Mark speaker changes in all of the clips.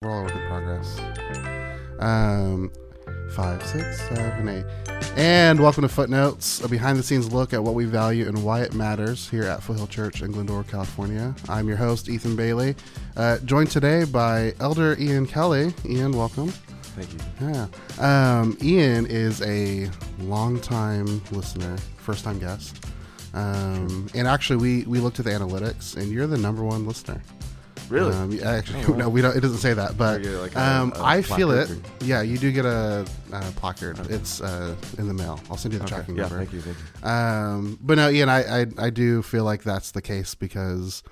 Speaker 1: We're all work in progress. Um, five, six, seven, eight. And welcome to Footnotes, a behind the scenes look at what we value and why it matters here at Foothill Church in Glendora, California. I'm your host, Ethan Bailey, uh, joined today by Elder Ian Kelly. Ian, welcome.
Speaker 2: Thank you.
Speaker 1: Yeah. Um, Ian is a longtime listener, first time guest. Um, and actually, we, we looked at the analytics, and you're the number one listener.
Speaker 2: Really?
Speaker 1: Um, yeah, actually,
Speaker 2: Oh, wow.
Speaker 1: no, we don't. It doesn't say that, but
Speaker 2: I like, a-
Speaker 1: um,
Speaker 2: a
Speaker 1: I feel it.
Speaker 2: placard
Speaker 1: Yeah, you do get a, a placard. It's uh, in the mail. I'll send you the
Speaker 2: Okay.
Speaker 1: tracking
Speaker 2: Yeah,
Speaker 1: number.
Speaker 2: thank you. Thank you.
Speaker 1: Um, but no, Ian, I, I I do feel like that's the case because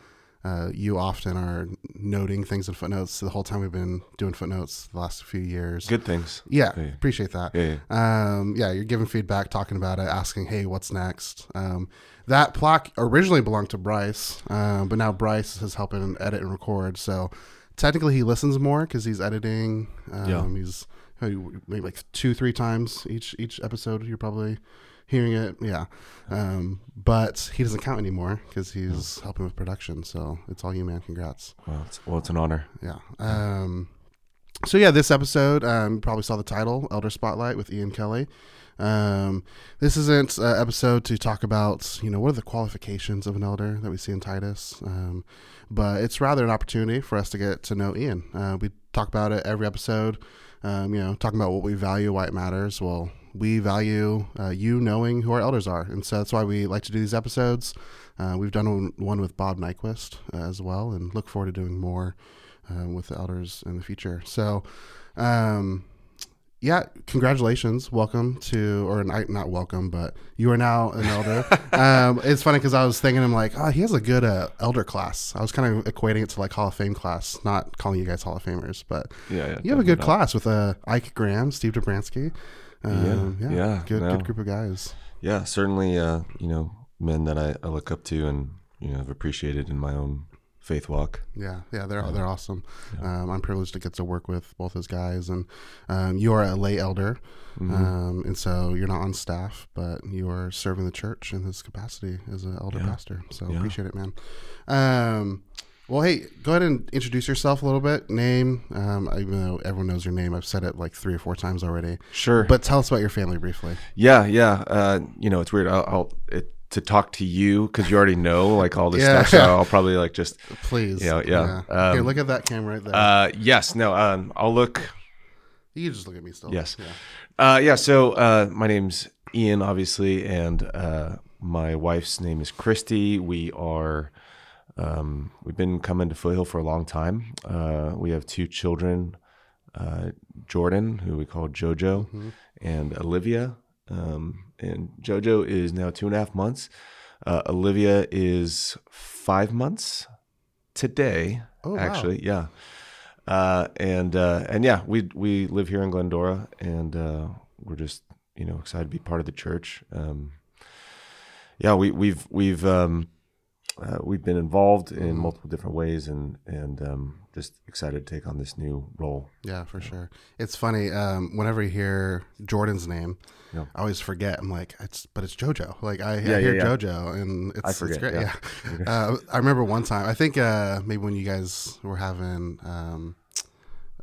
Speaker 1: uh, you often are noting things in footnotes. The whole time we've been doing footnotes the last few years.
Speaker 2: Good things.
Speaker 1: Yeah,
Speaker 2: Yeah.
Speaker 1: appreciate that.
Speaker 2: Yeah, yeah.
Speaker 1: Um, yeah, you're giving feedback, talking about it, asking, "Hey, what's next?" Um, that plaque originally belonged to Bryce, um, but now Bryce is helping edit and record. So technically, he listens more because he's editing. Um,
Speaker 2: Yeah.
Speaker 1: He's maybe like two, three times each each episode. You're probably hearing it. Yeah, um, but he doesn't count anymore because he's helping with production. So it's all you, man. Congrats.
Speaker 2: Well, it's, well, it's an honor.
Speaker 1: Yeah. Um, so yeah, this episode, um, you probably saw the title, Elder Spotlight with Ian Kelly. Um, this isn't an episode to talk about, you know, what are the qualifications of an elder that we see in Titus, um, but it's rather an opportunity for us to get to know Ian. Uh, we talk about it every episode, um, you know, talking about what we value, why it matters. Well, we value uh, you knowing who our elders are, and so that's why we like to do these episodes. Uh, we've done one, with Bob Nyquist uh, as well, and look forward to doing more uh, with the elders in the future. So, um, yeah, congratulations. Welcome to, or not, not welcome, but you are now an elder. um, it's funny because I was thinking, I'm like, oh, he has a good uh, elder class. I was kind of equating it to like Hall of Fame class, not calling you guys Hall of Famers, but
Speaker 2: Yeah, yeah.
Speaker 1: you have a good class with uh, Ike Graham, Steve Dobransky. Um,
Speaker 2: Yeah,
Speaker 1: yeah,
Speaker 2: yeah,
Speaker 1: good,
Speaker 2: no.
Speaker 1: good group of guys.
Speaker 2: Yeah, certainly. Uh, you know, men that I, I look up to and you know have appreciated in my own faith walk.
Speaker 1: Yeah, yeah, they're they're awesome. Um, I'm privileged to get to work with both those guys, and um, you are a lay elder,
Speaker 2: Mm-hmm.
Speaker 1: um, and so you're not on staff, but you are serving the church in this capacity as an elder
Speaker 2: Yeah.
Speaker 1: pastor. So
Speaker 2: Yeah.
Speaker 1: appreciate it, man. Well, hey, go ahead and introduce yourself a little bit. Name, um, even though everyone knows your name, I've said it like three or four times already.
Speaker 2: Sure.
Speaker 1: But tell us about your family briefly.
Speaker 2: yeah, yeah. Uh, you know, it's weird. I'll, I'll it, to talk to you because you already know like all this
Speaker 1: Yeah.
Speaker 2: stuff. So I'll probably like just.
Speaker 1: Please.
Speaker 2: Yeah, yeah.
Speaker 1: Here,
Speaker 2: Um,
Speaker 1: look at that camera right there.
Speaker 2: Uh, yes. No. Um, I'll look.
Speaker 1: you can just look at me still.
Speaker 2: yes.
Speaker 1: Yeah.
Speaker 2: Uh, yeah. So uh, my name's Ian, obviously, and uh, my wife's name is Christy. We are um, we've been coming to Foothill for a long time. Uh, we have two children, uh, Jordan, who we call JoJo, and Olivia. Um, and JoJo is now two and a half months. Uh, Olivia is five months today.
Speaker 1: Oh, wow.
Speaker 2: actually, yeah. Uh, and uh, and yeah, we we live here in Glendora, and uh, we're just you know excited to be part of the church. Um, yeah, we we've we've um, uh, we've been involved
Speaker 1: Mm-hmm.
Speaker 2: in multiple different ways, and and um, just excited to take on this new role.
Speaker 1: Yeah, for sure. It's funny. Um, whenever you hear Jordan's name,
Speaker 2: Yeah.
Speaker 1: I always forget. I'm like, it's but it's JoJo. Like I, I hear
Speaker 2: yeah, yeah.
Speaker 1: JoJo, and it's,
Speaker 2: I
Speaker 1: it's great. Yeah.
Speaker 2: yeah.
Speaker 1: uh, I remember one time. I think uh, maybe when you guys were having um,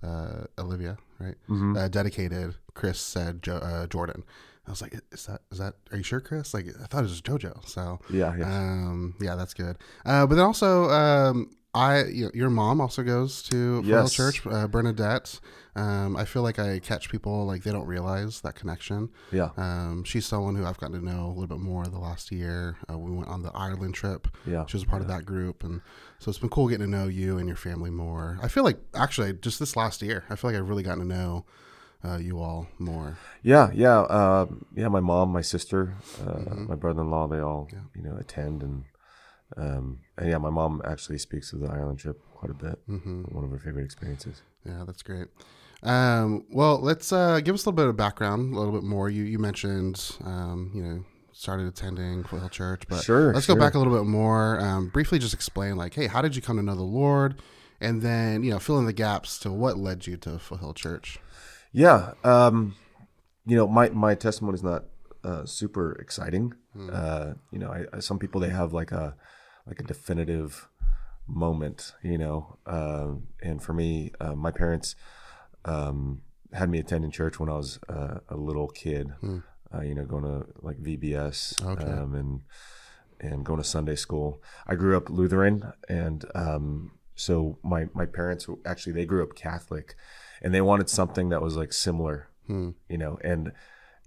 Speaker 1: uh, Olivia, right?
Speaker 2: Mm-hmm.
Speaker 1: Uh, dedicated. Chris said jo- uh, Jordan. I was like, is that is that? Are you sure, Chris? Like I thought it was JoJo. So
Speaker 2: Yeah, yeah.
Speaker 1: um, yeah, that's good. Uh, but then also, um, I you know, your mom also goes to
Speaker 2: Yes.
Speaker 1: Church, uh, Bernadette. Um, I feel like I catch people like they don't realize that connection.
Speaker 2: Yeah,
Speaker 1: Um, she's someone who I've gotten to know a little bit more the last year. Uh, we went on the Ireland trip.
Speaker 2: yeah.
Speaker 1: She was a part of that group, and so it's been cool getting to know you and your family more. I feel like actually just this last year, I feel like I've really gotten to know uh, you all more.
Speaker 2: Yeah, yeah, uh, yeah. My mom, my sister, uh,
Speaker 1: Mm-hmm.
Speaker 2: my brother-in-law, they all you know attend, and um, and yeah, my mom actually speaks of the Ireland trip quite a bit.
Speaker 1: Mm-hmm.
Speaker 2: One of her favorite experiences.
Speaker 1: Yeah, that's great. Um, well, let's uh, give us a little bit of background, a little bit more. You you mentioned, um, you know, started attending Foothill Church, but
Speaker 2: Sure,
Speaker 1: let's go back a little bit more. Um, briefly, just explain like, hey, how did you come to know the Lord, and then you know, fill in the gaps to what led you to Foothill Church.
Speaker 2: Yeah, um, you know, my my testimony is not uh, super exciting. Uh, you know, I, I, some people they have like a like a definitive moment, you know. Um, and for me, uh, my parents um, had me attending church when I was uh, a little kid. Uh, you know, going to like VBS
Speaker 1: Okay.
Speaker 2: um, and and going to Sunday school. I grew up Lutheran, and um, so my my parents actually they grew up Catholic, and they wanted something that was like similar,
Speaker 1: Hmm.
Speaker 2: you know. And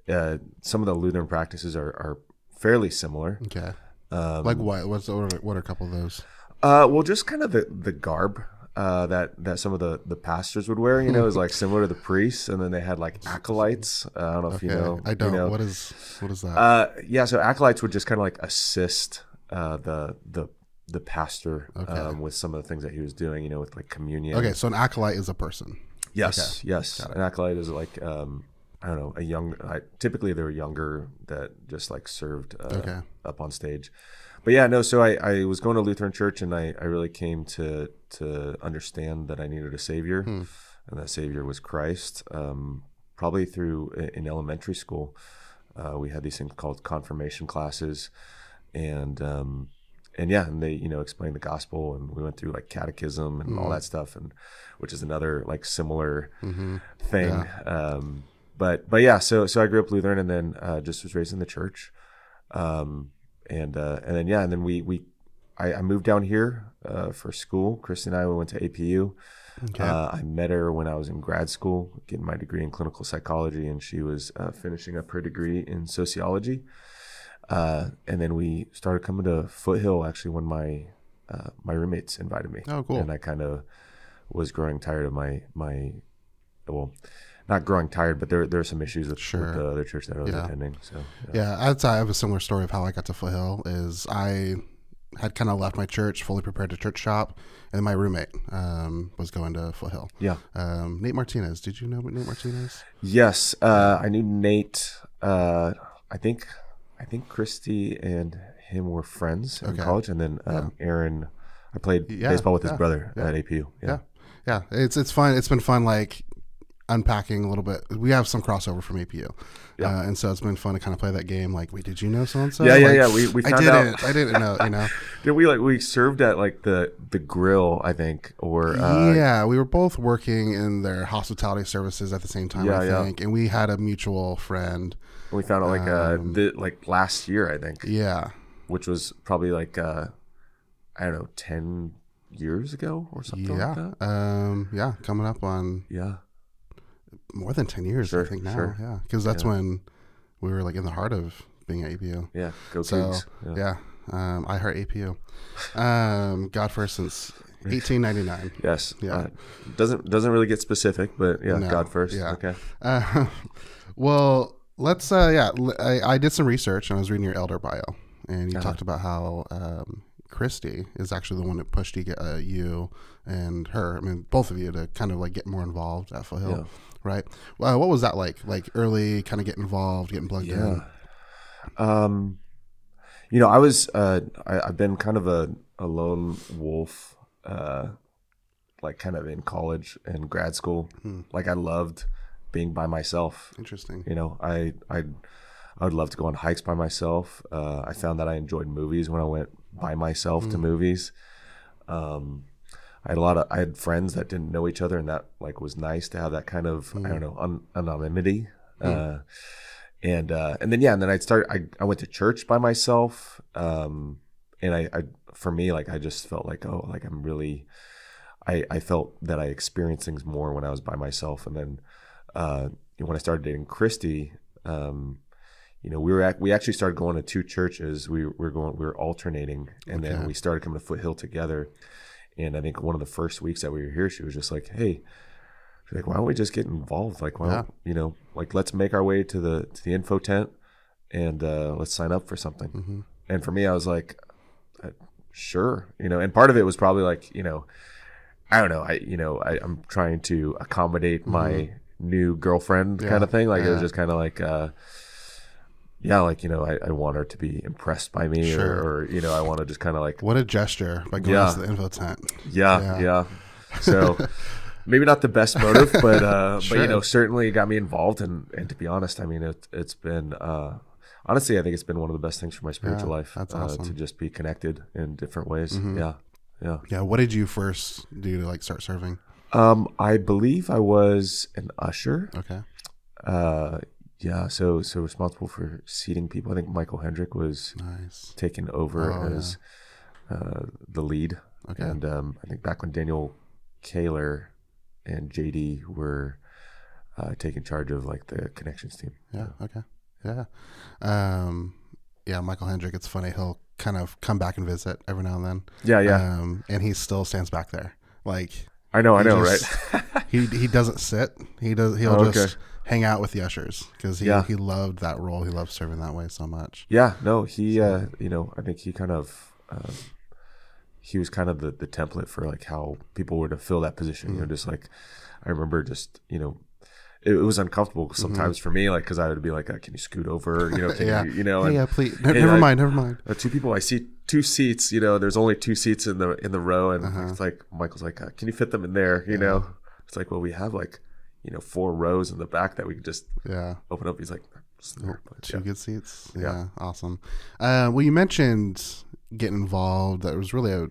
Speaker 2: uh, some of the Lutheran practices are are fairly similar.
Speaker 1: Okay.
Speaker 2: Um,
Speaker 1: Like what? What's what are, what are a couple of those?
Speaker 2: uh, well, just kind of the the garb. Uh, that that some of the, the pastors would wear, you know, is like similar to the priests, and then they had like acolytes. Uh, I don't know if you know.
Speaker 1: I don't.
Speaker 2: You know.
Speaker 1: What is what is that?
Speaker 2: Uh, yeah, so acolytes would just kind of like assist uh, the the the pastor um, with some of the things that he was doing, you know, with like communion.
Speaker 1: okay, so an acolyte is a person.
Speaker 2: Yes, yes. An acolyte is like um, I don't know, a young. I, typically, they were younger that just like served uh,
Speaker 1: Okay.
Speaker 2: up on stage. But yeah, no. So I, I was going to Lutheran church, and I, I really came to to understand that I needed a savior,
Speaker 1: Hmm.
Speaker 2: and that savior was Christ. Um, probably through in elementary school, uh, we had these things called confirmation classes, and um, and yeah, and they you know explained the gospel, and we went through like catechism and all that stuff, and which is another like similar thing. Um, but but yeah, so so I grew up Lutheran, and then uh, just was raised in the church, um, and uh, and then yeah, and then we we I, I moved down here uh, for school. Christy and I we went to APU. Uh, I met her when I was in grad school, getting my degree in clinical psychology, and she was uh, finishing up her degree in sociology. Uh, and then we started coming to Foothill actually when my uh, my roommates invited me.
Speaker 1: Oh, cool.
Speaker 2: And I kind of was growing tired of my my well, not growing tired, but there there are some issues with,
Speaker 1: Sure.
Speaker 2: with the other church that I was
Speaker 1: Yeah.
Speaker 2: attending. So yeah.
Speaker 1: Yeah, I'd say I have a similar story of how I got to Foothill. Is I had kind of left my church, fully prepared to church shop, and my roommate um, was going to Foothill.
Speaker 2: yeah.
Speaker 1: Um, Nate Martinez. Did you know Nate Martinez?
Speaker 2: Yes, uh, I knew Nate. Uh, I think I think Christy and him were friends in
Speaker 1: Okay.
Speaker 2: college, and then um, Aaron. I played
Speaker 1: Yeah,
Speaker 2: baseball with his
Speaker 1: yeah,
Speaker 2: brother at APU. Yeah.
Speaker 1: Yeah, yeah. It's it's fun. It's been fun, like unpacking a little bit. We have some crossover from APU,
Speaker 2: Yeah.
Speaker 1: uh, and so it's been fun to kind of play that game. Like, wait, did you know so and so?
Speaker 2: Yeah, yeah, yeah. We- we
Speaker 1: I
Speaker 2: found
Speaker 1: didn't.
Speaker 2: out-
Speaker 1: I didn't know. You know.
Speaker 2: Did we like we served at like the the grill? I think, or uh,
Speaker 1: yeah, we were both working in their hospitality services at the same time.
Speaker 2: Yeah,
Speaker 1: I
Speaker 2: yeah.
Speaker 1: think, and we had a mutual friend.
Speaker 2: We found out like uh
Speaker 1: Um,
Speaker 2: the, like last year, I think,
Speaker 1: Yeah,
Speaker 2: which was probably like uh I don't know, ten years ago or something like
Speaker 1: yeah,
Speaker 2: that.
Speaker 1: um, yeah. Coming up on
Speaker 2: Yeah,
Speaker 1: more than ten years, I think now.
Speaker 2: sure.
Speaker 1: Yeah, because that's when we were like in the heart of being at APU.
Speaker 2: yeah. Go
Speaker 1: So.
Speaker 2: Yeah.
Speaker 1: yeah, um, I heart APU. Um, God first since 1899.
Speaker 2: Yes.
Speaker 1: Yeah.
Speaker 2: Uh, doesn't doesn't really get specific, but yeah,
Speaker 1: No,
Speaker 2: God first.
Speaker 1: yeah.
Speaker 2: Okay.
Speaker 1: Uh, well, let's. Uh, yeah, I did some research and I was reading your elder bio, and you
Speaker 2: Uh-huh.
Speaker 1: talked about how um, Christy is actually the one that pushed you, uh, you and her. I mean, both of you to kind of like get more involved at Foothill,
Speaker 2: Yeah.
Speaker 1: right? Well, what was that like? Like early, kind of getting involved, getting plugged in.
Speaker 2: Um, you know, I was uh, I, I've been kind of a, a lone wolf, uh, like kind of in college and grad school.
Speaker 1: Hmm.
Speaker 2: Like I loved being by myself.
Speaker 1: Interesting.
Speaker 2: You know, I I I would love to go on hikes by myself. Uh, I found that I enjoyed movies when I went by myself
Speaker 1: Hmm.
Speaker 2: to movies. Um, I had a lot of I had friends that didn't know each other, and that like was nice to have that kind of I don't know un- anonymity. Uh, and uh, and then yeah, and then I'd start. I I went to church by myself, um, and I, I for me like I just felt like oh like I'm really. I, I felt that I experienced things more when I was by myself, and then uh, when I started dating Christy, um, you know, we were at, we actually started going to two churches. We were going, we were alternating, and then we started coming to Foothill together. And I think one of the first weeks that we were here, she was just like, "Hey, she's like, why don't we just get involved? Like, why don't you know, like, let's make our way to the to the info tent, and uh, let's sign up for something."
Speaker 1: Mm-hmm.
Speaker 2: And for me, I was like, uh, "Sure," you know. And part of it was probably like, you know, I don't know. I you know I, I'm trying to accommodate my new girlfriend
Speaker 1: Mm-hmm. Yeah,
Speaker 2: kind of thing. Like it was just kind of like, uh, yeah, like you know, I, I want her to be impressed by me,
Speaker 1: Sure.
Speaker 2: or, or you know, I want to just kind of like,
Speaker 1: What a gesture by going
Speaker 2: Yeah.
Speaker 1: to the info tent.
Speaker 2: yeah,
Speaker 1: Yeah.
Speaker 2: yeah. So maybe not the best motive, but uh, but you know, certainly it got me involved. And and to be honest, I mean, it, it's been uh, honestly, I think it's been one of the best things for my spiritual
Speaker 1: Yeah,
Speaker 2: life. uh,
Speaker 1: awesome. Mm-hmm.
Speaker 2: to just be connected in different ways. Yeah, yeah.
Speaker 1: Yeah. What did you first do to like start serving?
Speaker 2: Um, I believe I was an usher.
Speaker 1: Okay.
Speaker 2: Uh, yeah. So so responsible for seating people. I think Michael Hendrick was
Speaker 1: Nice.
Speaker 2: taken over
Speaker 1: Oh,
Speaker 2: as uh, the lead.
Speaker 1: Okay.
Speaker 2: And um, I think back when Daniel Kaler and JD were uh, taking charge of like the connections team.
Speaker 1: Yeah. Okay. Yeah. Um, yeah. Michael Hendrick. It's funny. He'll kind of come back and visit every now and then.
Speaker 2: Yeah, yeah.
Speaker 1: Um, and he still stands back there. Like
Speaker 2: I know, I know,
Speaker 1: just-
Speaker 2: right?
Speaker 1: he he doesn't sit. He does. He'll
Speaker 2: Oh, okay.
Speaker 1: just hang out with the ushers because he
Speaker 2: Yeah.
Speaker 1: he loved that role. He loved serving that way so much.
Speaker 2: Yeah, no, he, uh, you know, I think he kind of, um, he was kind of the, the template for like how people were to fill that position.
Speaker 1: Mm-hmm.
Speaker 2: You know, just like I remember, just you know, it, it was uncomfortable sometimes for me, like because I would be like, uh, "Can you scoot over?" You know, can
Speaker 1: Mm-hmm. yeah.
Speaker 2: you, you know, and,
Speaker 1: yeah. Please. Ne- never
Speaker 2: I-
Speaker 1: mind. Never mind.
Speaker 2: uh, two people. I see two seats. You know, there's only two seats in the in the row, and
Speaker 1: Uh-huh.
Speaker 2: it's like Michael's like, uh, "Can you fit them in there?" You know, it's like, well, we have like, you know, four rows in the back that we could just
Speaker 1: Yeah.
Speaker 2: open up. He's like, "Just there," but
Speaker 1: Two
Speaker 2: yeah.
Speaker 1: good seats. Yeah,
Speaker 2: Yeah.
Speaker 1: awesome. Uh, well, you mentioned getting involved. That was really a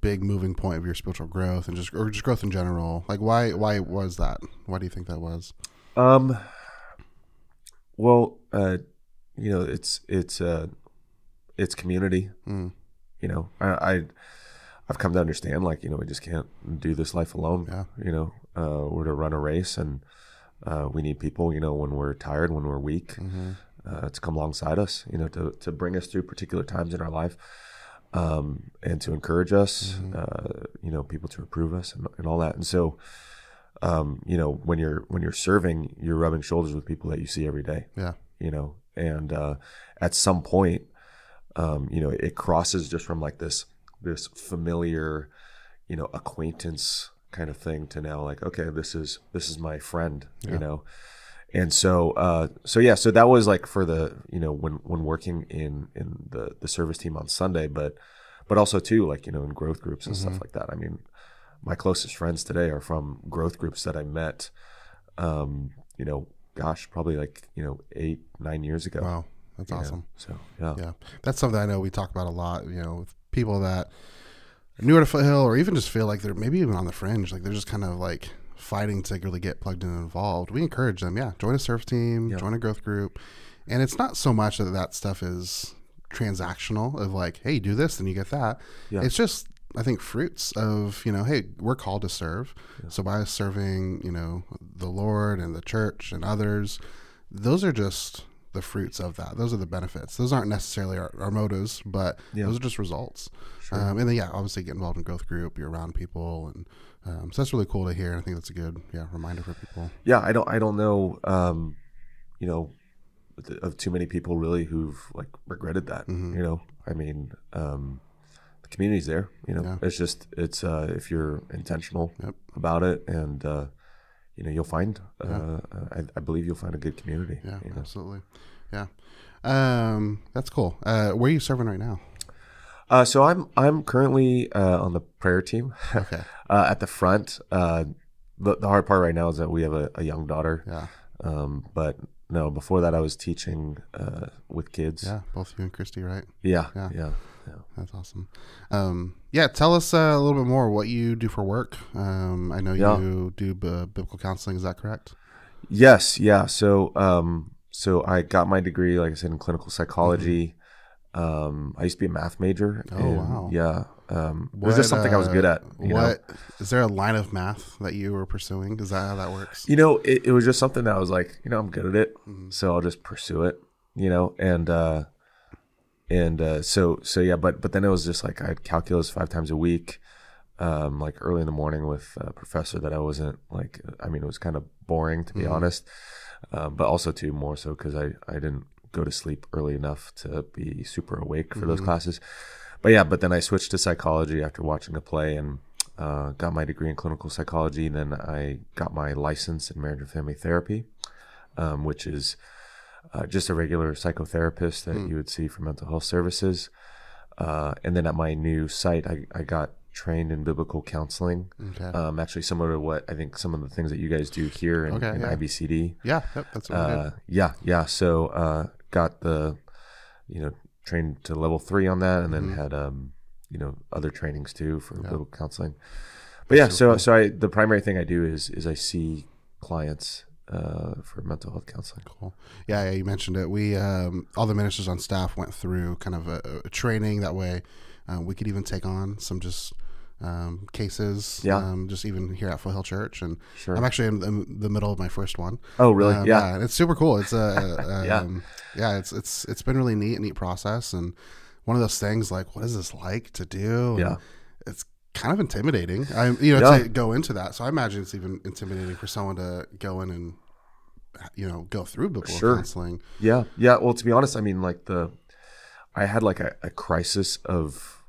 Speaker 1: big moving point of your spiritual growth and just or just growth in general. Like, why why was that? Why do you think that was?
Speaker 2: Um. Well, uh, you know, it's it's uh, it's community.
Speaker 1: Mm.
Speaker 2: You know, I, I I've come to understand like you know we just can't do this life alone.
Speaker 1: Yeah.
Speaker 2: You know, uh, we're to run a race, and uh, we need people. You know, when we're tired, when we're weak,
Speaker 1: Mm-hmm.
Speaker 2: uh, to come alongside us. You know, to to bring us through particular times in our life. Um, and to encourage us,
Speaker 1: Mm-hmm.
Speaker 2: uh, you know, people to approve us and, and all that. And so, um, you know, when you're when you're serving, you're rubbing shoulders with people that you see every day.
Speaker 1: Yeah.
Speaker 2: You know, and uh, at some point, um, you know, it crosses just from like this this familiar, you know, acquaintance kind of thing to now like, okay, this is this is my friend. You know, and so uh, so yeah, so that was like for the you know when when working in in the the service team on Sunday, but but also too like you know in growth groups and
Speaker 1: Mm-hmm.
Speaker 2: stuff like that. I mean, my closest friends today are from growth groups that I met, um, you know, gosh, probably like you know eight nine years ago.
Speaker 1: Wow, that's awesome.
Speaker 2: So yeah,
Speaker 1: Yeah, that's something I know we talk about a lot. You know, with people that are newer to Foothill, or even just feel like they're maybe even on the fringe, like they're just kind of like fighting to really get plugged in and involved. We encourage them, yeah, join a surf team,
Speaker 2: Yeah.
Speaker 1: join a growth group, and it's not so much that that stuff is transactional of like, hey, do this, and you get that.
Speaker 2: Yeah.
Speaker 1: It's just I think fruits of you know, hey, we're called to serve. So by serving, you know, the Lord and the church and others, those are just the fruits of that. Those are the benefits. Those aren't necessarily our, our motives, but
Speaker 2: Yeah.
Speaker 1: those are just results. Um, and then yeah, obviously get involved in growth group. You're around people, and um, so that's really cool to hear. I think that's a good yeah reminder for people.
Speaker 2: yeah. I don't I don't know, um, you know, of too many people really who've like regretted that.
Speaker 1: Mm-hmm.
Speaker 2: You know, I mean, um, the community's there. You know,
Speaker 1: Yeah.
Speaker 2: it's just it's uh, if you're intentional
Speaker 1: Yep.
Speaker 2: about it and. Uh, you know, you'll find. Uh, I, I believe you'll find a good community.
Speaker 1: Yeah,
Speaker 2: you know?
Speaker 1: absolutely. Yeah, um, that's cool. Uh, where are you serving right now?
Speaker 2: Uh, so I'm I'm currently uh, on the prayer team
Speaker 1: Okay.
Speaker 2: uh, at the front. Uh, the, the hard part right now is that we have a, a young daughter.
Speaker 1: Yeah,
Speaker 2: Um, but no, before that I was teaching uh, with kids.
Speaker 1: yeah. Both you and Christy, right?
Speaker 2: yeah,
Speaker 1: Yeah.
Speaker 2: yeah, yeah.
Speaker 1: That's awesome. Um, yeah, tell us uh, a little bit more what you do for work. Um, I know
Speaker 2: Yeah.
Speaker 1: you do b- biblical counseling. Is that correct?
Speaker 2: Yes, yeah. So um, so I got my degree, like I said, in clinical psychology. Um, I used to be a math major.
Speaker 1: Oh,
Speaker 2: and,
Speaker 1: wow.
Speaker 2: Yeah. Um, it was just something I was
Speaker 1: uh,
Speaker 2: good at. You know?
Speaker 1: what is there a line of math that you were pursuing? Is that how that works?
Speaker 2: You know, it, it was just something that I was like, you know, I'm good at it,
Speaker 1: Mm-hmm.
Speaker 2: so I'll just pursue it. You know, and uh, and uh, so so yeah, but but then it was just like I had calculus five times a week, um, like early in the morning with a professor that I wasn't like. I mean, it was kind of boring to be
Speaker 1: Mm-hmm.
Speaker 2: honest, uh, but also too more so because I I didn't go to sleep early enough to be super awake for
Speaker 1: Mm-hmm.
Speaker 2: those classes. But yeah, but then I switched to psychology after watching a play and uh, got my degree in clinical psychology. Then I got my license in marriage and family therapy, um, which is uh, just a regular psychotherapist that you would see for mental health services. Uh, and then at my new site, I, I got trained in biblical counseling.
Speaker 1: Okay.
Speaker 2: Um, actually, similar to what I think some of the things that you guys do here in,
Speaker 1: Okay,
Speaker 2: in
Speaker 1: yeah.
Speaker 2: IBCD.
Speaker 1: yeah, yep, that's what.
Speaker 2: Uh, yeah, yeah. So uh, got the, you know, trained to level three on that, and then
Speaker 1: Mm-hmm.
Speaker 2: had um, you know other trainings too for biblical counseling. But yeah, so so I the primary thing I do is is I see clients uh, for mental health counseling.
Speaker 1: Cool. Yeah, yeah, you mentioned it. We um, all the ministers on staff went through kind of a, a training that way. Uh, we could even take on some just um, cases.
Speaker 2: Yeah.
Speaker 1: Um, just even here at Foothill Church, and
Speaker 2: Sure.
Speaker 1: I'm actually in the, the middle of my first one.
Speaker 2: Oh, really?
Speaker 1: Um,
Speaker 2: yeah.
Speaker 1: and it's super cool. It's a
Speaker 2: Yeah.
Speaker 1: um, yeah. It's it's it's been really neat, neat process, and one of those things like, what is this like to do? And
Speaker 2: Yeah.
Speaker 1: it's kind of intimidating. I you know
Speaker 2: Yeah.
Speaker 1: to go into that. So I imagine it's even intimidating for someone to go in and you know go through biblical
Speaker 2: Sure.
Speaker 1: counseling.
Speaker 2: Yeah, yeah. Well, to be honest, I mean, like the, I had like a, a crisis of,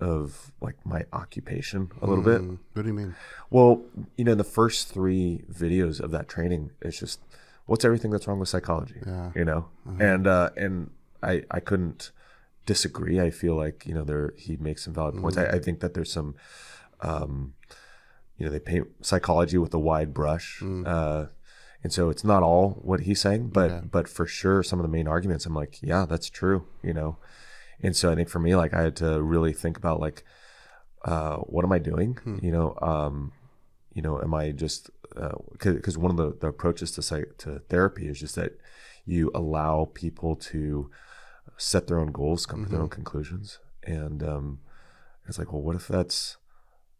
Speaker 2: of like my occupation a little bit.
Speaker 1: Mm, What do you mean?
Speaker 2: Well, you know, the first three videos of that training, it's just, what's everything that's wrong with psychology?
Speaker 1: Yeah.
Speaker 2: You know, and uh, and I I couldn't disagree. I feel like you know there he makes some valid points. I, I think that there's some, um, you know, they paint psychology with a wide brush. Uh, and so it's not all what he's saying, but but for sure some of the main arguments, I'm like, yeah, that's true, you know. And so I think for me, like I had to really think about like, uh, what am I doing? You know, um, you know, am I just because one of the, the approaches to psych, to therapy is just that you allow people to set their own goals, come to their own conclusions, and um, it's like, well, what if that's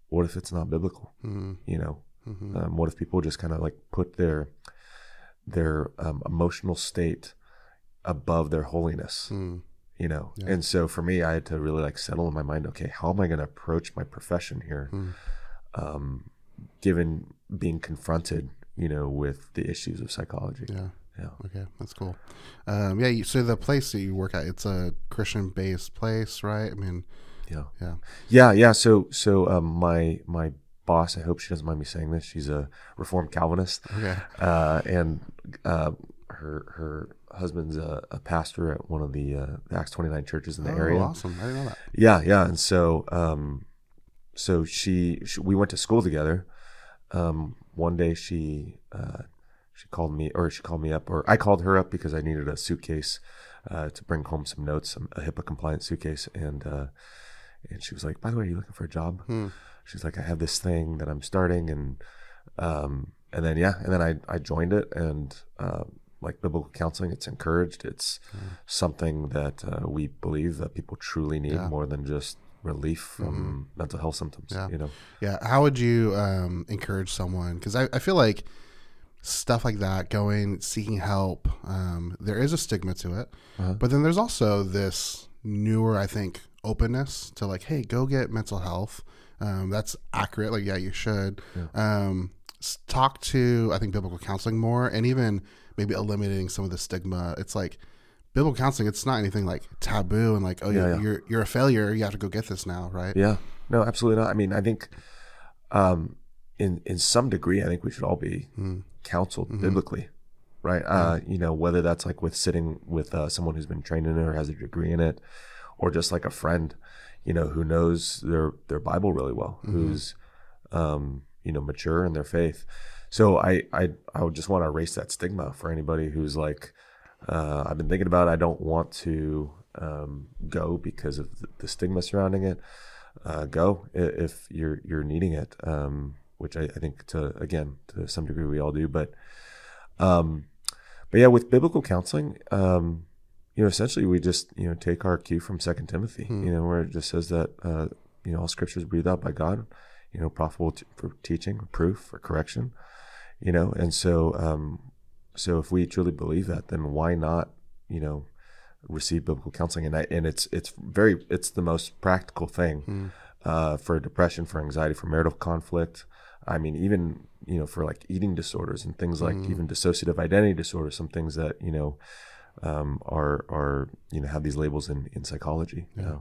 Speaker 2: what if it's not biblical?
Speaker 1: Mm,
Speaker 2: You know,
Speaker 1: mm-hmm.
Speaker 2: um, what if people just kind of like put their their um, emotional state above their holiness?
Speaker 1: Mm,
Speaker 2: You know,
Speaker 1: Yeah.
Speaker 2: and so for me, I had to really like settle in my mind. Okay, how am I going to approach my profession here,
Speaker 1: Mm.
Speaker 2: um, given being confronted, you know, with the issues of psychology?
Speaker 1: yeah.
Speaker 2: Yeah.
Speaker 1: Okay, that's cool. Um, yeah. You, so the place that you work at, it's a Christian-based place, right? I mean,
Speaker 2: Yeah.
Speaker 1: yeah.
Speaker 2: Yeah, yeah. So, so um, my my boss, I hope she doesn't mind me saying this. She's a Reformed Calvinist,
Speaker 1: Okay.
Speaker 2: uh, and uh, her her husband's a, a pastor at one of the, uh, the Acts twenty nine churches in the
Speaker 1: Oh,
Speaker 2: area.
Speaker 1: awesome! I didn't know that.
Speaker 2: Yeah, yeah. And so, um, so she, she we went to school together. Um, one day she uh, she called me, or she called me up, or I called her up because I needed a suitcase uh, to bring home some notes, some, a HIPAA compliant suitcase, and uh, and she was like, "By the way, are you looking for a job?"
Speaker 1: Hmm.
Speaker 2: She's like, "I have this thing that I'm starting," and um, and then yeah, and then I I joined it, and uh, like biblical counseling, it's encouraged. It's something that uh, we believe that people truly need
Speaker 1: Yeah.
Speaker 2: more than just relief from mental health symptoms.
Speaker 1: Yeah.
Speaker 2: You know,
Speaker 1: Yeah. How would you um, encourage someone? Because I, I feel like stuff like that, going, seeking help, um, there is a stigma to it.
Speaker 2: Uh-huh.
Speaker 1: But then there's also this newer, I think, openness to like, hey, go get mental health. Um, that's accurate. Like, yeah, you should. Um, talk to, I think, biblical counseling more and even maybe eliminating some of the stigma. It's like, biblical counseling, it's not anything like taboo and like, oh,
Speaker 2: Yeah,
Speaker 1: you're,
Speaker 2: yeah.
Speaker 1: you're, you're a failure. You have to go get this now, right?
Speaker 2: yeah, no, absolutely not. I mean, I think um, in in some degree, I think we should all be
Speaker 1: Mm.
Speaker 2: Counseled
Speaker 1: Mm-hmm.
Speaker 2: biblically, right? Uh, you know, whether that's like with sitting with uh, someone who's been trained in it or has a degree in it, or just like a friend, you know, who knows their their Bible really well,
Speaker 1: Mm-hmm.
Speaker 2: who's um, you know mature in their faith. So I I I would just want to erase that stigma for anybody who's like, uh, I've been thinking about. It, I don't want to um, go because of the, the stigma surrounding it. Uh, go if you're you're needing it, um, which I, I think to again to some degree we all do. But um, but yeah, with biblical counseling, um, you know, essentially we just you know take our cue from Second Timothy, you know, where it just says that uh, you know all scriptures breathed out by God, you know, profitable t- for teaching, reproof, for correction, you know, and so um, so if we truly believe that, then why not, you know, receive biblical counseling? And I, and it's it's very it's the most practical thing uh, for depression, for anxiety, for marital conflict. I mean, even you know, for like eating disorders and things like even dissociative identity disorder, some things that you know um, are are you know have these labels in in psychology. Yeah.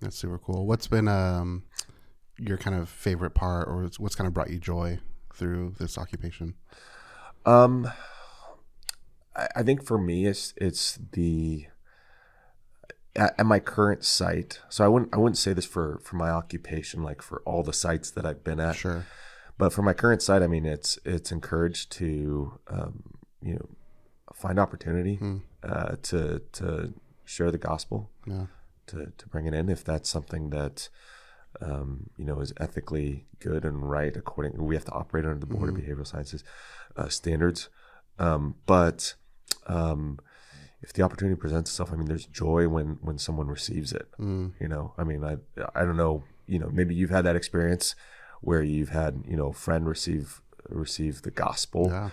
Speaker 1: That's super cool. What's been um, your kind of favorite part, or what's- what's kind of brought you joy through this occupation?
Speaker 2: Um, I, I think for me, it's it's the at, at my current site. So I wouldn't I wouldn't say this for for my occupation, like for all the sites that I've been at.
Speaker 1: Sure.
Speaker 2: But for my current site, I mean, it's it's encouraged to um, you know find opportunity uh, to to share the gospel.
Speaker 1: Yeah.
Speaker 2: to to bring it in if that's something that um, you know is ethically good and right according. We have to operate under the Board of Behavioral Sciences uh, standards, um, but um, if the opportunity presents itself, I mean, there's joy when when someone receives it. You know, I mean, I I don't know. You know, maybe you've had that experience where you've had you know a friend receive receive the gospel
Speaker 1: Yeah.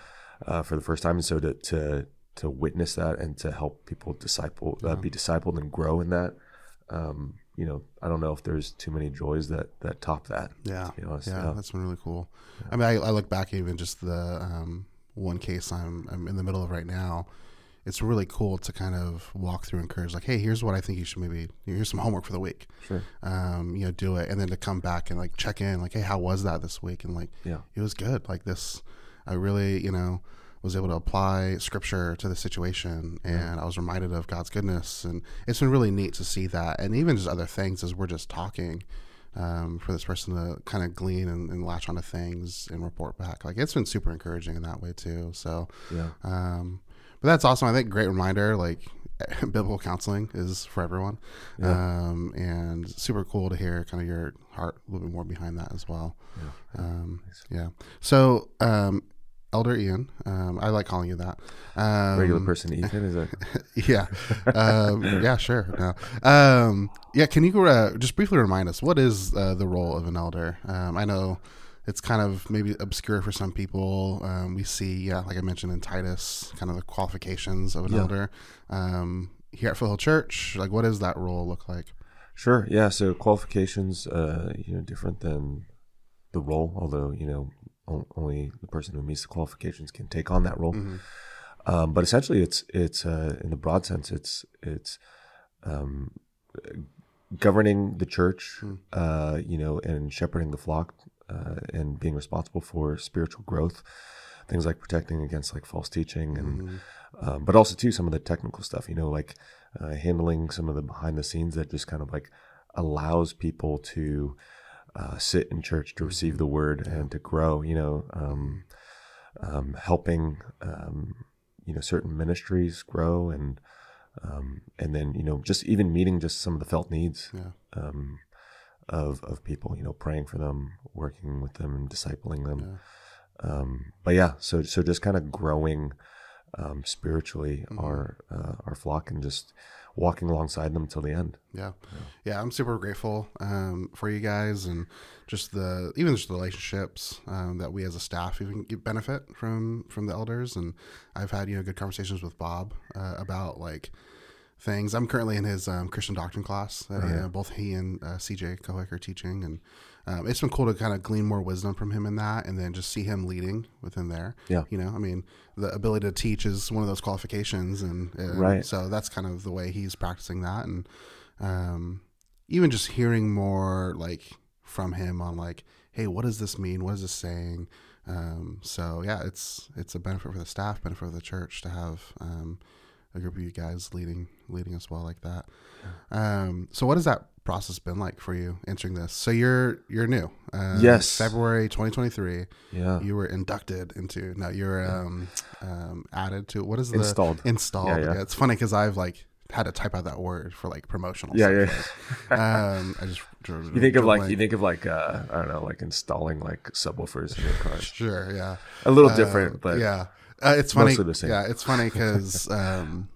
Speaker 2: uh, for the first time, and so to to to witness that and to help people disciple uh, be discipled and grow in that. Um, you know, I don't know if there's too many joys that that top that.
Speaker 1: Yeah,
Speaker 2: to
Speaker 1: yeah,
Speaker 2: Yeah.
Speaker 1: that's been really cool. I mean, I, I look back even just the um, one case I'm I'm in the middle of right now. It's really cool to kind of walk through and encourage, like, hey, here's what I think you should maybe here's some homework for the week.
Speaker 2: Sure.
Speaker 1: Um, you know, do it, and then to come back and like check in, like, hey, how was that this week? And like,
Speaker 2: Yeah.
Speaker 1: it was good. Like this, I really, you know, was able to apply scripture to the situation, and I was reminded of God's goodness, and it's been really neat to see that, and even just other things as we're just talking, um, for this person to kind of glean and, and latch onto things and report back. Like it's been super encouraging in that way too. So,
Speaker 2: Yeah.
Speaker 1: um, but that's awesome. I think great reminder. Like biblical counseling is for everyone, um, and super cool to hear kind of your heart a little bit more behind that as well. Um, yeah. So, um, Elder Ian, um, I like calling you that. Um,
Speaker 2: Regular person Ethan is it?
Speaker 1: yeah. Um, yeah, sure. No. Um, yeah, can you uh, just briefly remind us what is uh, the role of an elder? Um, I know it's kind of maybe obscure for some people. Um, we see, yeah, like I mentioned in Titus, kind of the qualifications of an
Speaker 2: Yeah.
Speaker 1: elder. Um, here at Foothill Church, like what does that role look like?
Speaker 2: Sure. Yeah. So qualifications, uh, you know, different than the role, although you know only the person who meets the qualifications can take on that role. Um, but essentially, it's it's uh, in the broad sense, it's it's um, governing the church, uh, you know, and shepherding the flock, uh, and being responsible for spiritual growth. Things like protecting against like false teaching, and um, but also too some of the technical stuff. You know, like uh, handling some of the behind the scenes that just kind of like allows people to uh, sit in church to receive the word and to grow. You know, um, um, helping um, you know certain ministries grow and um, and then you know just even meeting just some of the felt needs
Speaker 1: Yeah.
Speaker 2: Of of people. You know, praying for them, working with them, and discipling them. Um, but yeah, so so just kind of growing um, spiritually our uh, our flock and just walking alongside them till the end.
Speaker 1: Yeah. Yeah, I'm super grateful um, for you guys and just the even just the relationships um, that we as a staff even get benefit from from the elders and I've had you know good conversations with Bob uh, about like things. I'm currently in his um, Christian doctrine class. Uh,
Speaker 2: yeah.
Speaker 1: Both he and uh, CJ Cohick are teaching, and um, it's been cool to kind of glean more wisdom from him in that, and then just see him leading within there.
Speaker 2: Yeah.
Speaker 1: you know, I mean, the ability to teach is one of those qualifications, and, and
Speaker 2: Right.
Speaker 1: So that's kind of the way he's practicing that, and um, even just hearing more like from him on like, hey, what does this mean? What is this saying? Um, so yeah, it's it's a benefit for the staff, benefit for the church to have um, a group of you guys leading leading us well like that. Um, so what has that process been like for you entering this? So you're you're new. Um,
Speaker 2: Yes.
Speaker 1: February 2023.
Speaker 2: Yeah,
Speaker 1: You were inducted into. No, you're um, um, added to. What is the
Speaker 2: Installed.
Speaker 1: Installed.
Speaker 2: Yeah,
Speaker 1: Yeah,
Speaker 2: yeah.
Speaker 1: it's funny because I've like had to type out that word for like promotional.
Speaker 2: yeah,
Speaker 1: stuff.
Speaker 2: yeah.
Speaker 1: Um, I just
Speaker 2: You think of like you think of like uh, I don't know, like installing like subwoofers in your car.
Speaker 1: Sure, yeah.
Speaker 2: A little
Speaker 1: Uh,
Speaker 2: different, but
Speaker 1: yeah, uh, it's funny.
Speaker 2: mostly the same.
Speaker 1: Yeah, it's funny because um,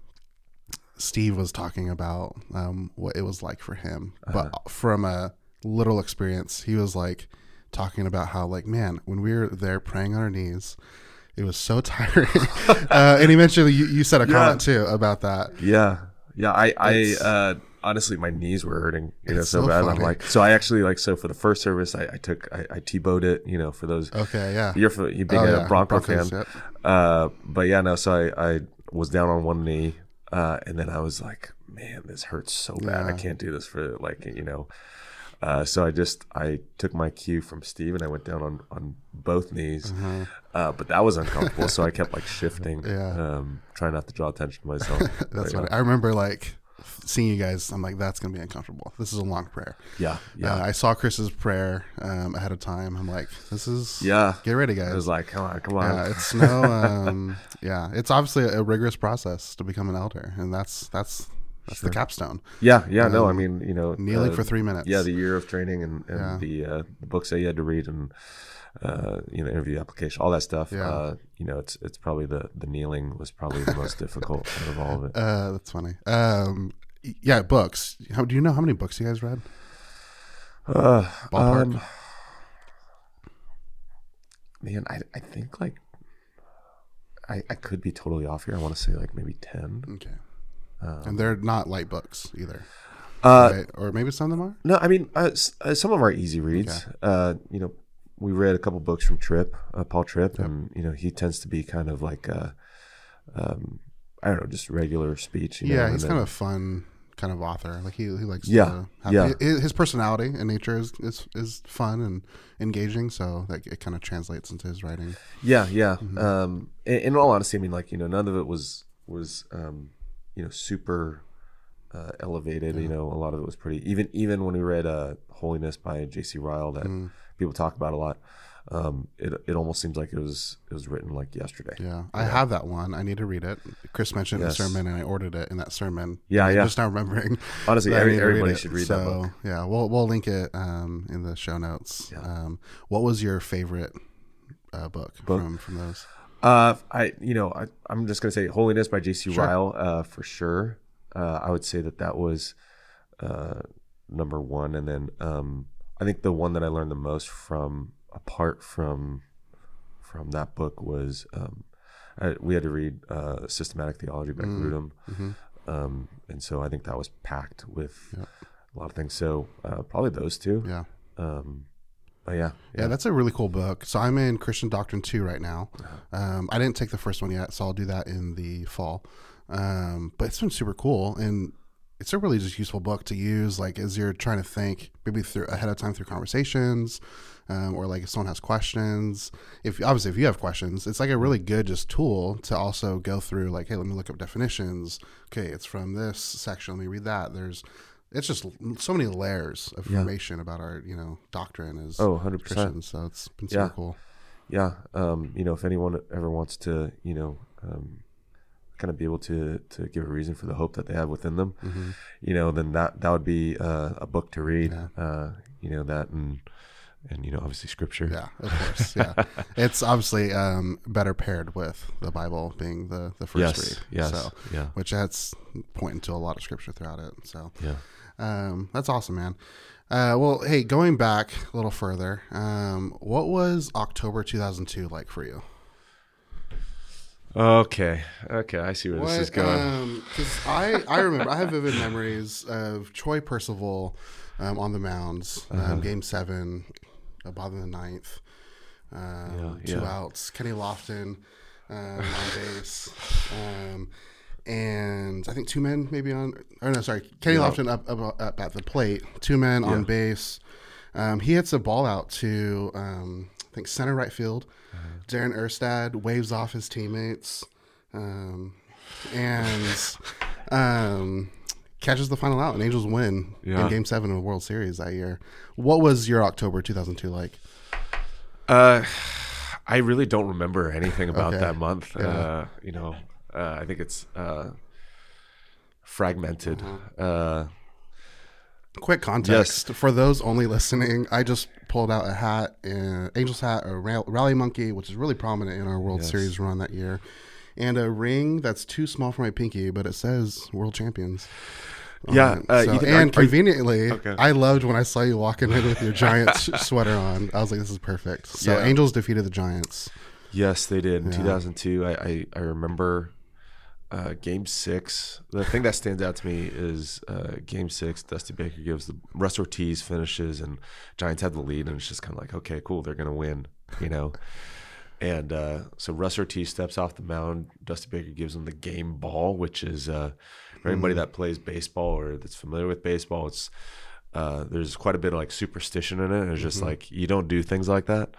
Speaker 1: Steve was talking about um, what it was like for him,
Speaker 2: Uh-huh.
Speaker 1: but from a literal experience, he was like talking about how like man, when we were there praying on our knees. It was so tiring, uh, and he mentioned you, you said a comment too about that.
Speaker 2: yeah, yeah. I I uh, honestly my knees were hurting, you know, so,
Speaker 1: so
Speaker 2: bad. I'm like, so I actually like so for the first service, I, I took I, I Tebowed it, you know, for those.
Speaker 1: Okay, yeah,
Speaker 2: You're for you being
Speaker 1: Oh,
Speaker 2: a
Speaker 1: yeah,
Speaker 2: Bronco
Speaker 1: Broncos,
Speaker 2: fan,
Speaker 1: yep.
Speaker 2: uh, but yeah, no. So I I was down on one knee, uh, and then I was like, man, this hurts so bad. I can't do this for like you know. Uh, so I just I took my cue from Steve and I went down on on both knees, uh, but that was uncomfortable. so I kept like shifting,
Speaker 1: Mm-hmm. Yeah.
Speaker 2: um, trying not to draw attention to myself.
Speaker 1: That's what I remember. Like seeing you guys, I'm like, that's gonna be uncomfortable. This is a long prayer.
Speaker 2: yeah, yeah,
Speaker 1: Uh, I saw Chris's prayer um, ahead of time. I'm like, this is
Speaker 2: yeah.
Speaker 1: Get ready,
Speaker 2: I
Speaker 1: guys.
Speaker 2: was like, come on, come on.
Speaker 1: Yeah, it's no. Um, yeah, it's obviously a rigorous process to become an elder, and that's that's That's the capstone.
Speaker 2: Yeah, yeah. no, I mean, you know,
Speaker 1: Kneeling
Speaker 2: uh,
Speaker 1: for three minutes.
Speaker 2: Yeah, the year of training and, and
Speaker 1: Yeah.
Speaker 2: the uh, the books that you had to read and uh, you know interview application, all that stuff.
Speaker 1: Yeah.
Speaker 2: Uh, you know, it's it's probably the the kneeling was probably the most difficult out of all of it.
Speaker 1: Uh, that's funny. Um, yeah, books. How do you know how many books you guys read?
Speaker 2: Uh,
Speaker 1: Ballpark.
Speaker 2: um, man, I I think like I I could be totally off here. I want to say like maybe ten.
Speaker 1: Okay. and they're not light books either,
Speaker 2: Uh,
Speaker 1: right? Or maybe some of them are.
Speaker 2: No, I mean uh, s- uh, some of them are easy reads. Uh, you know, we read a couple books from Tripp, uh, Paul Tripp, and you know he tends to be kind of like uh um, I don't know, just regular speech. You know,
Speaker 1: Yeah,
Speaker 2: and
Speaker 1: he's
Speaker 2: then-
Speaker 1: kind of a fun kind of author. Like he, he likes
Speaker 2: Yeah,
Speaker 1: to have,
Speaker 2: yeah.
Speaker 1: hi- His personality and nature is, is is fun and engaging, so that it kind of translates into his writing.
Speaker 2: yeah, yeah.
Speaker 1: Mm-hmm.
Speaker 2: Um, in, in all honesty, I mean, like you know, none of it was was um, you know super uh, elevated. You know, a lot of it was pretty. Even even when we read uh, Holiness by J.C. Ryle, that
Speaker 1: Mm-hmm.
Speaker 2: people talk about a lot. Um, it it almost seems like it was it was written like yesterday.
Speaker 1: Yeah, I have that one. I need to read it. Chris mentioned
Speaker 2: Yes.
Speaker 1: the sermon, and I ordered it in that sermon.
Speaker 2: Yeah,
Speaker 1: I'm
Speaker 2: yeah.
Speaker 1: Just now remembering.
Speaker 2: Honestly, every,
Speaker 1: to read
Speaker 2: everybody should read
Speaker 1: so,
Speaker 2: that book.
Speaker 1: Yeah, we'll we'll link it um, in the show notes. Um, what was your favorite uh, book,
Speaker 2: Book?
Speaker 1: from from those?
Speaker 2: Uh, I you know I I'm just gonna say Holiness by J.C. Ryle uh, for sure. Uh, I would say that that was uh, number one, and then um, I think the one that I learned the most from, apart from from that book, was um, I, we had to read uh, Systematic Theology by Grudem, um, and so I think that was packed with a lot of things. So uh, probably those two.
Speaker 1: Yeah.
Speaker 2: Um, but yeah,
Speaker 1: Yeah, that's a really cool book. So I'm in Christian Doctrine 2 right now.
Speaker 2: Uh-huh.
Speaker 1: Um, I didn't take the first one yet, so I'll do that in the fall. Um, but it's been super cool. And it's a really just useful book to use, like as you're trying to think, maybe through ahead of time through conversations, um, or like if someone has questions. If obviously if you have questions, it's like a really good just tool to also go through. Like, hey, let me look up definitions. Okay, it's from this section. Let me read that. There's it's just so many layers of
Speaker 2: Yeah.
Speaker 1: information about our you know doctrine as
Speaker 2: Oh, 100%.
Speaker 1: So it's been super
Speaker 2: Yeah.
Speaker 1: cool.
Speaker 2: yeah um you know if anyone ever wants to you know um kind of be able to to give a reason for the hope that they have within them
Speaker 1: Mm-hmm.
Speaker 2: you know then that that would be uh, a book to read
Speaker 1: Yeah.
Speaker 2: uh you know that and and you know obviously scripture
Speaker 1: Yeah, of course. Yeah, it's obviously um, better paired with the Bible being the the first
Speaker 2: yes
Speaker 1: read.
Speaker 2: yes
Speaker 1: So,
Speaker 2: yeah
Speaker 1: which that's pointing to a lot of scripture throughout it. So
Speaker 2: yeah
Speaker 1: um, that's awesome, man. Uh, well, hey, going back a little further, um, what was October 2002 like for you?
Speaker 2: Okay okay i see where this is going
Speaker 1: Because I, I remember, I have vivid memories of Troy Percival um, on the mounds,
Speaker 2: Uh-huh.
Speaker 1: um, game seven, uh, bottom of the ninth, um,
Speaker 2: Yeah,
Speaker 1: two
Speaker 2: yeah.
Speaker 1: outs, Kenny Lofton um, on base. Um, and I think two men maybe on, or no, sorry, Kenny
Speaker 2: Yeah.
Speaker 1: Lofton up, up, up at the plate, two men on base. Um, he hits a ball out to, um, I think, center right field.
Speaker 2: Uh-huh.
Speaker 1: Darren Erstad waves off his teammates um, and um, catches the final out, and Angels win
Speaker 2: Yeah.
Speaker 1: in Game Seven of the World Series that year. What was your October 2002 like?
Speaker 2: Uh, I really don't remember anything about
Speaker 1: Okay.
Speaker 2: that month.
Speaker 1: Yeah.
Speaker 2: Uh, you know, uh, I think it's uh, fragmented.
Speaker 1: Mm-hmm. Quick context for those only listening. I just pulled out a hat, uh, Angels hat, a Rally Monkey, which is really prominent in our World
Speaker 2: Yes.
Speaker 1: Series run that year, and a ring that's too small for my pinky, but it says World Champions.
Speaker 2: Yeah, uh,
Speaker 1: So-
Speaker 2: Ethan, are-
Speaker 1: and
Speaker 2: are you-
Speaker 1: conveniently,
Speaker 2: Okay.
Speaker 1: I loved when I saw you walking in with your Giants sweater on. I was like, "This is perfect." So
Speaker 2: Yeah.
Speaker 1: Angels defeated the Giants.
Speaker 2: Yes, they did in 2002. I, I, I remember uh, Game Six. The thing that stands out to me is uh, Game Six. Dusty Baker gives the Russ Ortiz finishes, and Giants have the lead, and it's just kind of like, okay, cool, they're gonna win, you know. And uh, so Russ Ortiz steps off the mound. Dusty Baker gives him the game ball, which is uh, for anybody that plays baseball or that's familiar with baseball. It's uh, there's quite a bit of like superstition in it. It's just like you don't do things like that.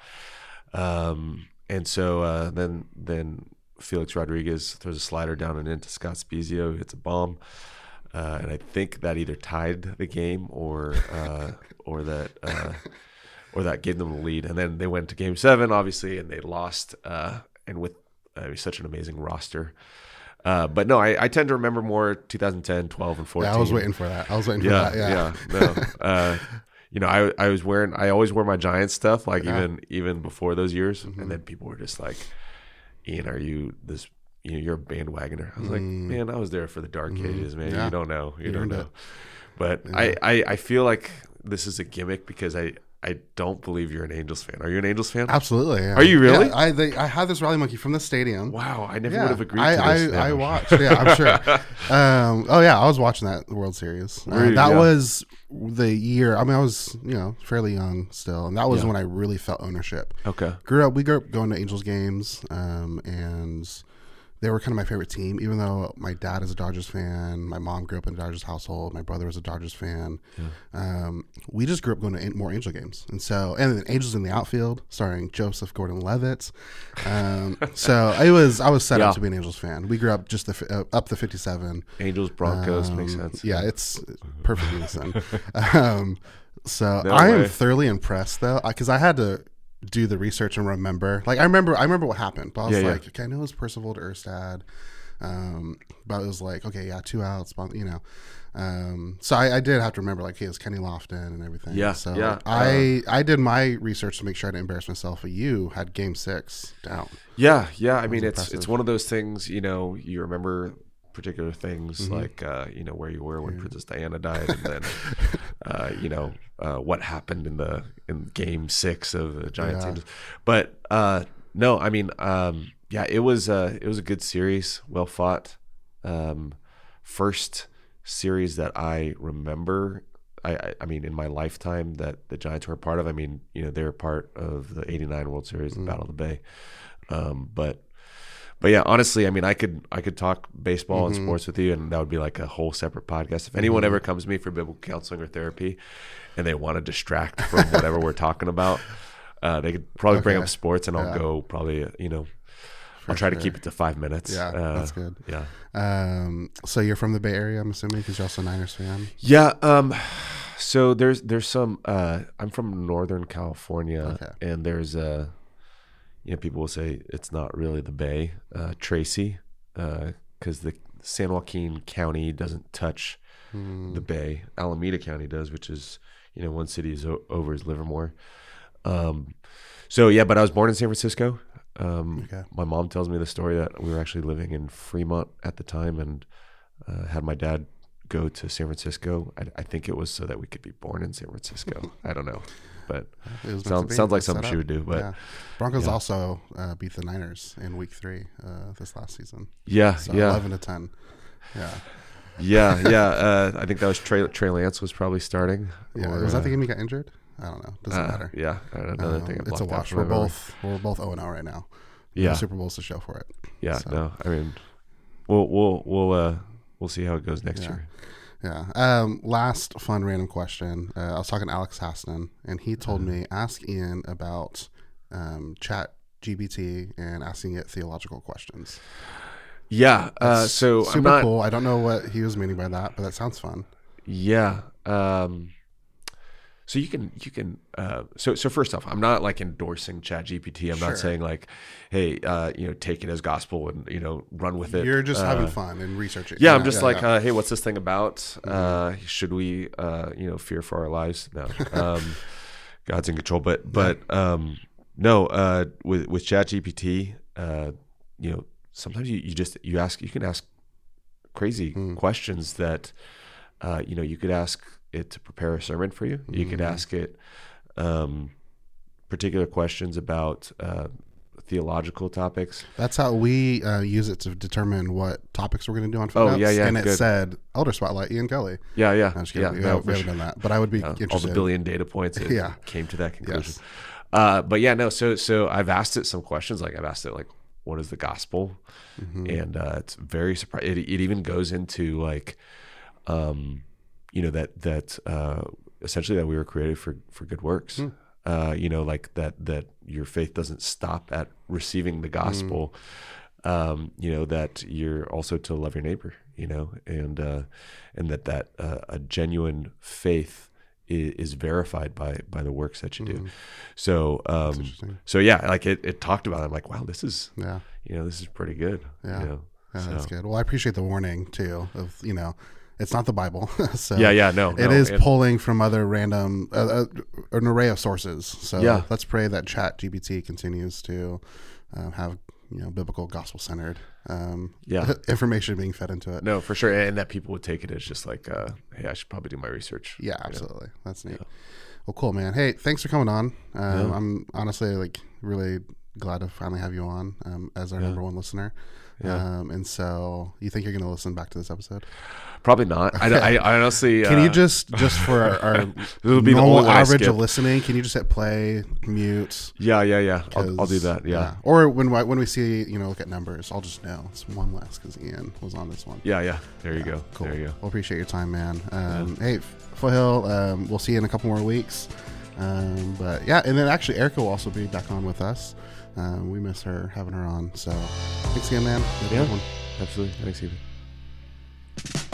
Speaker 2: Um, and so uh, then then Felix Rodriguez throws a slider down and into Scott Spiezio, who hits a bomb. Uh, and I think that either tied the game or uh, or that uh, or that gave them the lead. And then they went to Game Seven, obviously, and they lost. Uh, and with uh, such an amazing roster, Uh, but no, I, I tend to remember more 2010, 12, and 14.
Speaker 1: Yeah, I was waiting for that. I was waiting for
Speaker 2: Yeah,
Speaker 1: that. Yeah.
Speaker 2: yeah, no. Uh, you know, I I was wearing I always wore my Giants stuff like
Speaker 1: Yeah. Mm-hmm.
Speaker 2: even even before those years, and then people were just like, "Ian, are you this? You know, you're a bandwagoner." I was like, "Man, I was there for the dark ages, man.
Speaker 1: Mm. Yeah.
Speaker 2: You don't know, you, don't
Speaker 1: earned
Speaker 2: know."
Speaker 1: it.
Speaker 2: But I, I I feel like this is a gimmick because I I don't believe you're an Angels fan. Are you an Angels fan?
Speaker 1: Absolutely. yeah.
Speaker 2: Are you really?
Speaker 1: Yeah, I they, I had this rally monkey from the stadium.
Speaker 2: Wow, I never
Speaker 1: Yeah,
Speaker 2: would have agreed
Speaker 1: I,
Speaker 2: to this.
Speaker 1: I, I watched. Yeah, I'm sure. um, oh yeah, I was watching that World Series. Uh, that was the year. I mean, I was you know fairly young still, and that was when I really felt ownership.
Speaker 2: Okay.
Speaker 1: Grew up. We grew up going to Angels games, um, and they were kind of my favorite team. Even though my dad is a Dodgers fan, my mom grew up in a Dodgers household, my brother was a Dodgers fan. Um, we just grew up going to more Angel games, and so and then Angels in the outfield, starring Joseph Gordon-Levitt. Um, so it was I was set
Speaker 2: Yeah.
Speaker 1: up to be an Angels fan. We grew up just the uh, up the fifty-seven.
Speaker 2: Angels Broncos makes
Speaker 1: Um,
Speaker 2: sense.
Speaker 1: Yeah, it's perfect unison. um, so
Speaker 2: No
Speaker 1: I am thoroughly impressed though, because I had to do the research and remember. Like I remember, I remember what happened, but I was
Speaker 2: Yeah, yeah.
Speaker 1: like, okay, I know it was Percival to Erstad, um, but it was like, okay, yeah, two outs, you know. Um, so I, I did have to remember, like, hey, it's Kenny Lofton and everything.
Speaker 2: Yeah,
Speaker 1: So
Speaker 2: yeah,
Speaker 1: I I did my research to make sure I didn't embarrass myself. But you had Game Six down.
Speaker 2: Yeah, yeah. I mean, it's
Speaker 1: impressive.
Speaker 2: it's one of those things. You know, you remember particular things
Speaker 1: Mm-hmm.
Speaker 2: like uh, you know where you were when Princess Diana died, and then uh, you know uh, what happened in the in Game Six of the Giants.
Speaker 1: Yeah.
Speaker 2: But uh, no, I mean, um, yeah, it was uh, it was a good series, well fought. Um, first series that I remember. I, I, I mean, in my lifetime that the Giants were a part of. I mean, you know, they were part of the '89 World Series, the Battle of the Bay. Um, but but yeah, honestly, I mean, I could I could talk baseball and sports with you, and that would be like a whole separate podcast. If anyone ever comes to me for biblical counseling or therapy, and they want to distract from whatever we're talking about, uh, they could probably bring up sports, and I'll go probably you know. I'll try to keep it to five minutes.
Speaker 1: Yeah,
Speaker 2: Uh,
Speaker 1: that's good.
Speaker 2: Yeah,
Speaker 1: Um, so you're from the Bay Area, I'm assuming, because you're also a Niners fan.
Speaker 2: yeah. Um, so there's there's some. Uh, I'm from Northern California,
Speaker 1: Okay.
Speaker 2: and there's a. You know, people will say it's not really the Bay, uh, Tracy, because the San Joaquin County doesn't touch
Speaker 1: Hmm.
Speaker 2: the Bay. Alameda County does, which is you know one city is o- over is Livermore. Um, so yeah, but I was born in San Francisco. Um,
Speaker 1: Okay.
Speaker 2: My mom tells me the story that we were actually living in Fremont at the time, and uh, had my dad go to San Francisco. I, I think it was so that we could be born in San Francisco. I don't know, but
Speaker 1: It was
Speaker 2: sounds like something she would do. But
Speaker 1: yeah. Broncos
Speaker 2: yeah.
Speaker 1: also uh, beat the Niners in Week Three uh, this last season.
Speaker 2: yeah,
Speaker 1: So
Speaker 2: yeah,
Speaker 1: eleven to ten. Yeah,
Speaker 2: yeah, yeah. Uh, I think that was Trey, Trey Lance was probably starting.
Speaker 1: yeah.
Speaker 2: or,
Speaker 1: was that the game he got injured? I don't know. Doesn't
Speaker 2: uh,
Speaker 1: matter.
Speaker 2: Yeah, another
Speaker 1: Um,
Speaker 2: thing.
Speaker 1: It's a wash. We're
Speaker 2: memory.
Speaker 1: both we're both zero now right now. No
Speaker 2: Yeah,
Speaker 1: Super Bowls to show for it.
Speaker 2: yeah.
Speaker 1: so.
Speaker 2: No, I mean, we'll we'll we'll uh we'll see how it goes next
Speaker 1: Yeah.
Speaker 2: year.
Speaker 1: Yeah. Um, last fun random question. Uh, I was talking to Alex Haston, and he told
Speaker 2: Uh-huh.
Speaker 1: me ask Ian about um, Chat GPT and asking it theological questions.
Speaker 2: Yeah. Uh, so
Speaker 1: super
Speaker 2: I'm not.
Speaker 1: cool. I don't know what he was meaning by that, but that sounds fun.
Speaker 2: Yeah. Um, so you can you can uh, so so first off, I'm not like endorsing ChatGPT. I'm
Speaker 1: Sure.
Speaker 2: not saying like, hey, uh, you know, take it as gospel and you know run with it.
Speaker 1: You're just
Speaker 2: Uh,
Speaker 1: having fun and researching.
Speaker 2: Yeah, I'm just like,
Speaker 1: yeah.
Speaker 2: Uh, hey, what's this thing about? Uh, should we, uh, you know, fear for our lives? No, um, God's in control. But but um, no, uh, with with ChatGPT, uh, you know, sometimes you, you just you ask you can ask crazy questions that uh, you know you could ask it to prepare a sermon for you. You could ask it um, particular questions about uh, theological topics.
Speaker 1: That's how we uh, use it to determine what topics we're going to do on
Speaker 2: Oh, yeah, yeah,
Speaker 1: And it
Speaker 2: good.
Speaker 1: said Elder Spotlight, Ian Kelly.
Speaker 2: Yeah, yeah,
Speaker 1: just
Speaker 2: yeah.
Speaker 1: we,
Speaker 2: no,
Speaker 1: haven't- we
Speaker 2: sure.
Speaker 1: haven't done that, but I would be
Speaker 2: uh, all the billion data points
Speaker 1: Yeah.
Speaker 2: came to that conclusion
Speaker 1: Yes.
Speaker 2: uh, but yeah no so so i've asked it some questions like i've asked it like what is the gospel
Speaker 1: Mm-hmm.
Speaker 2: and uh, it's very surprising it, it even goes into like um you know that that uh essentially that we were created for for good works
Speaker 1: Hmm.
Speaker 2: uh you know like that that your faith doesn't stop at receiving the gospel
Speaker 1: Hmm.
Speaker 2: um you know that you're also to love your neighbor you know and uh and that that uh, a genuine faith is, is verified by by the works that you do so um so yeah like it, it talked about it. i'm like wow this is
Speaker 1: Yeah.
Speaker 2: you know this is pretty good
Speaker 1: Yeah.
Speaker 2: you know
Speaker 1: Uh, That's good. Well, I appreciate the warning too. Of you know, it's not the Bible. so
Speaker 2: Yeah, yeah, no,
Speaker 1: it
Speaker 2: no,
Speaker 1: is
Speaker 2: and-
Speaker 1: pulling from other random, uh, uh, an array of sources. So
Speaker 2: Yeah.
Speaker 1: let's pray that Chat GPT continues to uh, have you know biblical, gospel centered um,
Speaker 2: Yeah.
Speaker 1: information being fed into it.
Speaker 2: No, for sure, and that people would take it as just like, uh, hey, I should probably do my research.
Speaker 1: Yeah, absolutely. That's neat. Well, cool, man. Hey, thanks for coming on. Um, I'm honestly like really glad to finally have you on um, as our number one listener. Um, and so, you think you're going to listen back to this episode?
Speaker 2: Probably not. I, I, I honestly.
Speaker 1: Can
Speaker 2: uh,
Speaker 1: you just, just for our, our
Speaker 2: It'll be the
Speaker 1: normal
Speaker 2: only
Speaker 1: average of listening, can you just hit play, mute?
Speaker 2: Yeah, yeah, yeah. I'll, I'll do that. Yeah.
Speaker 1: Or when we- when we see you know look at numbers, I'll just know it's one less because Ian was on this one.
Speaker 2: Yeah, yeah. There you go.
Speaker 1: Cool.
Speaker 2: There you go.
Speaker 1: Well, appreciate your time, man. Um, Hey, Foothill, um, we'll see you in a couple more weeks. Um, but yeah, and then actually, Erica will also be back on with us. Um, we miss her having her on. So thanks again, man.
Speaker 2: Yeah, absolutely. Thanks, Ethan.